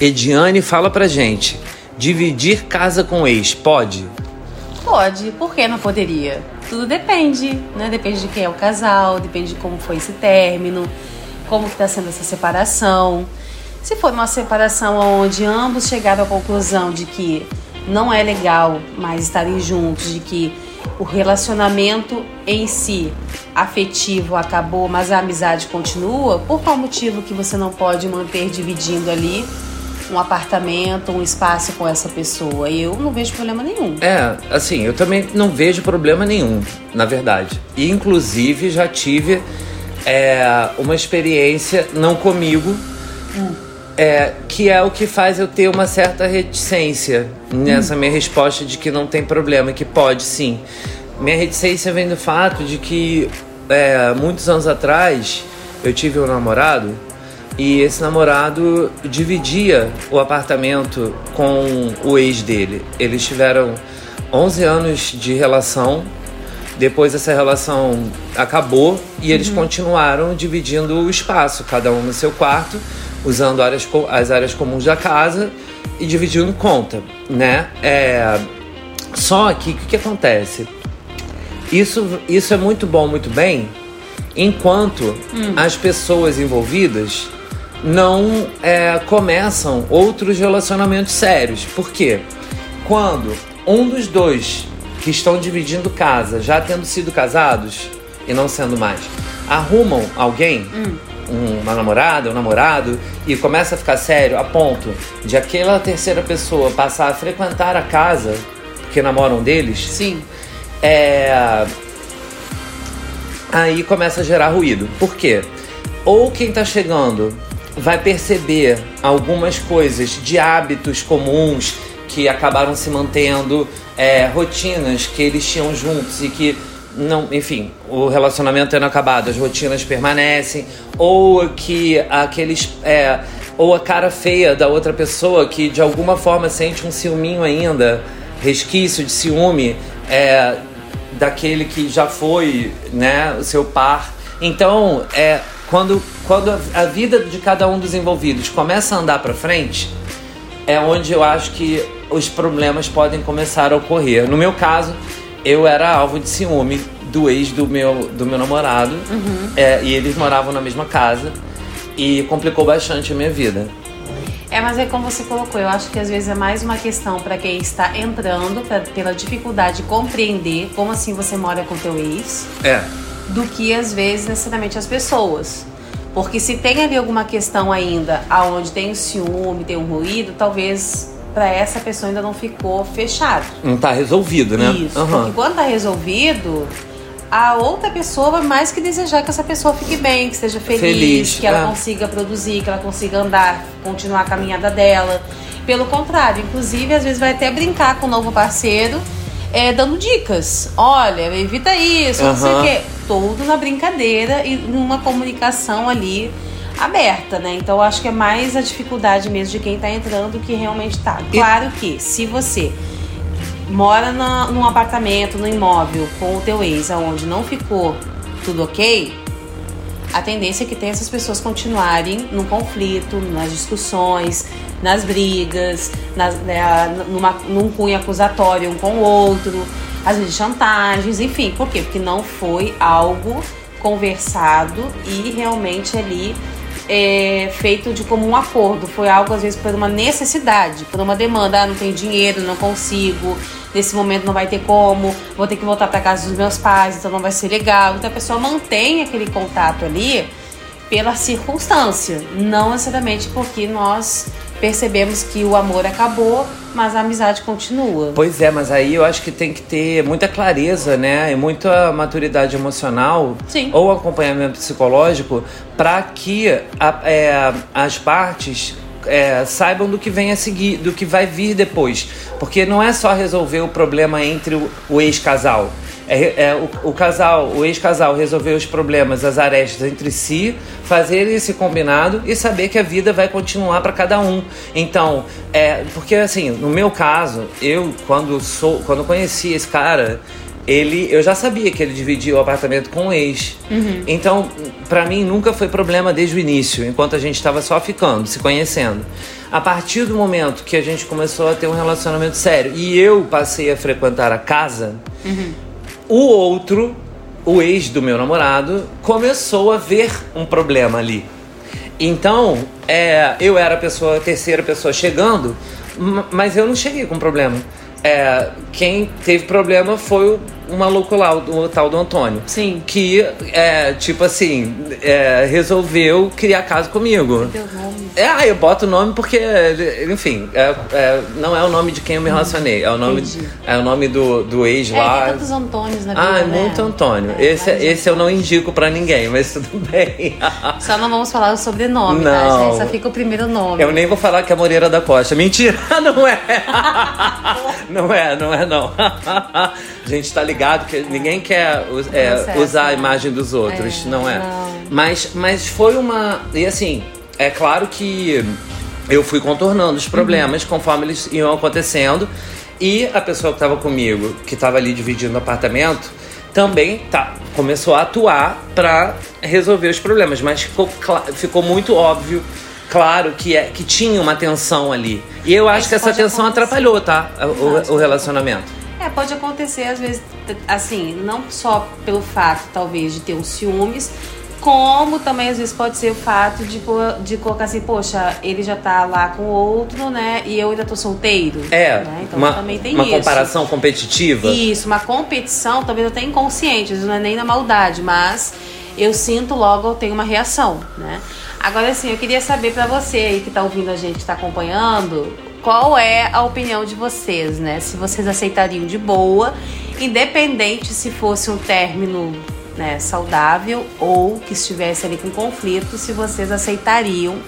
Ediane fala pra gente: dividir casa com ex, pode? Pode, por que não poderia? Tudo depende, né? Depende de quem é o casal, depende de como foi esse término, como está sendo essa separação. Se for uma separação onde ambos chegaram à conclusão de que não é legal mais estarem juntos, de que o relacionamento em si afetivo acabou, mas a amizade continua, por qual motivo que você não pode manter dividindo ali um apartamento, um espaço com essa pessoa? Eu não vejo problema nenhum. É, assim, eu também não vejo problema nenhum, na verdade. E inclusive já tive é, uma experiência, não comigo, hum. é, que é o que faz eu ter uma certa reticência nessa hum. minha resposta de que não tem problema, que pode sim. Minha reticência vem do fato de que é, muitos anos atrás eu tive um namorado e esse namorado dividia o apartamento com o ex dele. Eles tiveram 11 anos de relação. Depois essa relação acabou e eles uhum. continuaram dividindo o espaço, cada um no seu quarto, usando áreas, as áreas comuns da casa e dividindo conta, né? É... Só que o que, que acontece? Isso, isso é muito bom, muito bem, enquanto hum. as pessoas envolvidas não é, começam outros relacionamentos sérios. Por quê? Quando um dos dois que estão dividindo casa, já tendo sido casados e não sendo mais, arrumam alguém, hum. uma namorada, um namorado, e começa a ficar sério a ponto de aquela terceira pessoa passar a frequentar a casa porque namoram deles. Sim. É, aí começa a gerar ruído. Por quê? Ou quem tá chegando vai perceber algumas coisas de hábitos comuns que acabaram se mantendo, é, rotinas que eles tinham juntos e que não, enfim, o relacionamento tendo acabado, as rotinas permanecem, ou que aqueles é, ou a cara feia da outra pessoa que de alguma forma sente um ciúminho ainda, resquício de ciúme é, daquele que já foi, né, o seu par. Então, é, quando, quando a vida de cada um dos envolvidos começa a andar para frente, é onde eu acho que os problemas podem começar a ocorrer. No meu caso, eu era alvo de ciúme do ex do meu, do meu namorado uhum. é, e eles moravam na mesma casa e complicou bastante a minha vida. É, mas é como você colocou, eu acho que às vezes é mais uma questão para quem está entrando, pra, pela dificuldade de compreender como assim você mora com teu ex. É do que às vezes necessariamente as pessoas. Porque se tem ali alguma questão ainda aonde tem um ciúme, tem um ruído, talvez para essa pessoa ainda não ficou fechado. Não tá resolvido, né? Isso. Uhum. Porque quando tá resolvido, a outra pessoa vai mais que desejar que essa pessoa fique bem, que seja feliz, feliz que ela é. consiga produzir, que ela consiga andar, continuar a caminhada dela. Pelo contrário, inclusive, às vezes vai até brincar com o novo parceiro é, dando dicas. Olha, evita isso, uhum. não sei o quê. Tudo na brincadeira e numa comunicação ali aberta, né? Então eu acho que é mais a dificuldade mesmo de quem tá entrando que realmente tá. Claro que se você mora na, num apartamento, num imóvel com o teu ex, aonde não ficou tudo ok, a tendência é que tem essas pessoas continuarem no conflito, nas discussões, nas brigas, nas, né, numa, num cunho acusatório um com o outro, às vezes chantagens, enfim. Por quê? Porque não foi algo conversado e realmente ali é, feito de comum acordo. Foi algo, às vezes, por uma necessidade, por uma demanda. Ah, não tenho dinheiro, não consigo, nesse momento não vai ter como, vou ter que voltar para casa dos meus pais, então não vai ser legal. Então a pessoa mantém aquele contato ali pela circunstância, não necessariamente porque nós percebemos que o amor acabou, mas a amizade continua. Pois é, mas aí eu acho que tem que ter muita clareza, né? E muita maturidade emocional Sim. ou acompanhamento psicológico para que a, é, as partes é, saibam do que vem a seguir, do que vai vir depois. Porque não é só resolver o problema entre o, o ex-casal é, é o, o, casal, o ex-casal resolver os problemas, as arestas entre si, fazer esse combinado e saber que a vida vai continuar para cada um. Então, é, porque assim, no meu caso, eu quando sou, quando conheci esse cara, ele, eu já sabia que ele dividia o apartamento com o ex. Uhum. Então, para mim nunca foi problema desde o início, enquanto a gente estava só ficando, se conhecendo. A partir do momento que a gente começou a ter um relacionamento sério e eu passei a frequentar a casa, uhum. O outro, o ex do meu namorado, começou a ver um problema ali. Então, é, eu era a pessoa, a terceira pessoa chegando, mas eu não cheguei com problema. É, quem teve problema foi o um maluco lá, o, tal do Antônio. Sim. Que, é, tipo assim, é, resolveu criar casa comigo. Deu nome. É, ah, eu boto o nome porque, enfim, é, é, não é o nome de quem eu me relacionei. É o nome, é o nome do, do ex é, lá. Tem tantos Antônios na vida, Ah, é né? muito Antônio. É, esse, esse eu não indico pra ninguém, mas tudo bem. Só não vamos falar o sobrenome, não. tá, gente? Só fica o primeiro nome. Eu nem vou falar que é Moreira da Costa. Mentira, não é. não é, não é não. A gente tá ligado que ninguém quer é, usar a imagem dos outros, é, não é? Não. Mas, mas foi uma. E assim, é claro que eu fui contornando os problemas uhum. conforme eles iam acontecendo. E a pessoa que estava comigo, que estava ali dividindo o apartamento, também tá, começou a atuar para resolver os problemas. Mas ficou, ficou muito óbvio, claro, que, é, que tinha uma tensão ali. E eu acho Isso que essa tensão acontecer. atrapalhou, tá? O, o relacionamento. É, pode acontecer às vezes, assim, não só pelo fato, talvez, de ter um ciúmes, como também às vezes pode ser o fato de, de colocar assim, poxa, ele já tá lá com outro, né? E eu ainda tô solteiro. É. Né? Então uma, também tem uma isso. comparação competitiva. Isso, uma competição, talvez até inconsciente, não é nem na maldade, mas eu sinto logo, eu tenho uma reação, né? Agora assim, eu queria saber para você aí que tá ouvindo a gente, que tá acompanhando, qual é a opinião de vocês, né? Se vocês aceitariam de boa, independente se fosse um término né, saudável ou que estivesse ali com conflito, se vocês aceitariam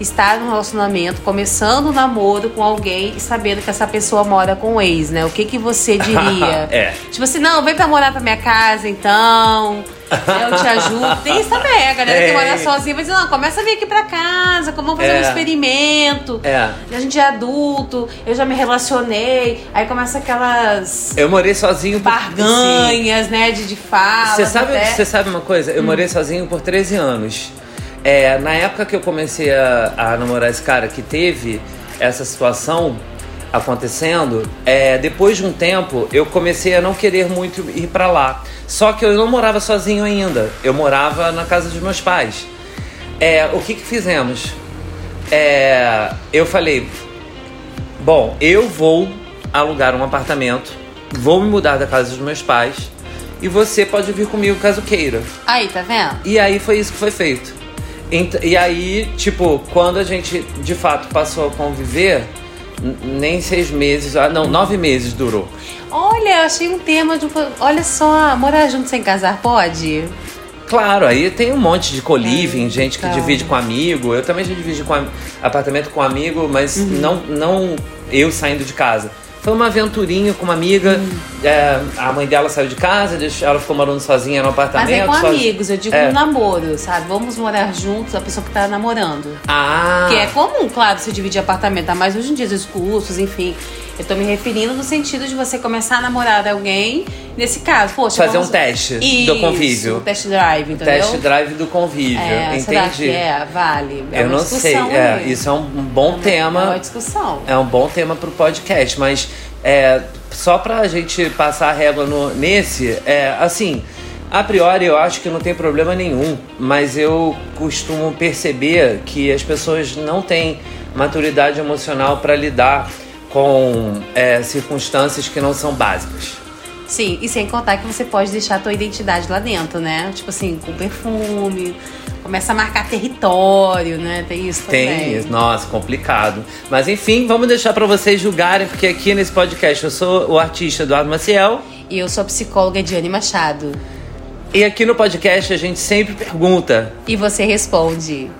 estar num relacionamento, começando um namoro com alguém e sabendo que essa pessoa mora com o ex, né? O que que você diria? é. Tipo assim, não, vem pra morar pra minha casa então. Eu te ajudo. Tem isso também, a galera é. que mora sozinha vai dizer, não, começa a vir aqui pra casa, vamos fazer é. um experimento. É. A gente é adulto, eu já me relacionei. Aí começa aquelas. Eu morei sozinho por. Barganhas, né? De, de fala. Você sabe, você sabe uma coisa? Eu hum. morei sozinho por 13 anos. É, na época que eu comecei a, a namorar esse cara que teve essa situação acontecendo, é, depois de um tempo eu comecei a não querer muito ir para lá. Só que eu não morava sozinho ainda, eu morava na casa dos meus pais. É, o que, que fizemos? É, eu falei: bom, eu vou alugar um apartamento, vou me mudar da casa dos meus pais e você pode vir comigo caso queira. Aí, tá vendo? E aí foi isso que foi feito. E aí, tipo, quando a gente de fato passou a conviver, nem seis meses, ah, não, nove meses durou. Olha, achei um tema de. Olha só, morar junto sem casar pode? Claro, aí tem um monte de co-living, é, gente que então. divide com amigo. Eu também já dividi com apartamento com amigo, mas uhum. não, não eu saindo de casa. Foi uma aventurinha com uma amiga. Hum. É, a mãe dela saiu de casa, ela ficou morando sozinha no apartamento. Mas é com amigos, eu digo é. no namoro, sabe? Vamos morar juntos, a pessoa que tá namorando. Ah. Que é comum, claro, você dividir apartamento, tá? mas hoje em dia os cursos, enfim. Eu tô me referindo no sentido de você começar a namorar alguém, nesse caso, poxa. Fazer vamos... um teste Isso, do convívio. Um test drive, entendeu? Test drive do convívio. É, Entendi. É? Vale. É eu não sei. É, isso é um bom é tema. É uma discussão. É um bom tema pro podcast, mas é, só pra gente passar a régua no, nesse, é, assim. A priori eu acho que não tem problema nenhum, mas eu costumo perceber que as pessoas não têm maturidade emocional para lidar com é, circunstâncias que não são básicas. Sim, e sem contar que você pode deixar a tua identidade lá dentro, né? Tipo assim, com perfume, começa a marcar território, né? Tem isso Tem, também. nossa, complicado. Mas enfim, vamos deixar para vocês julgarem, porque aqui nesse podcast eu sou o artista Eduardo Maciel. E eu sou a psicóloga Diane Machado. E aqui no podcast a gente sempre pergunta. E você responde.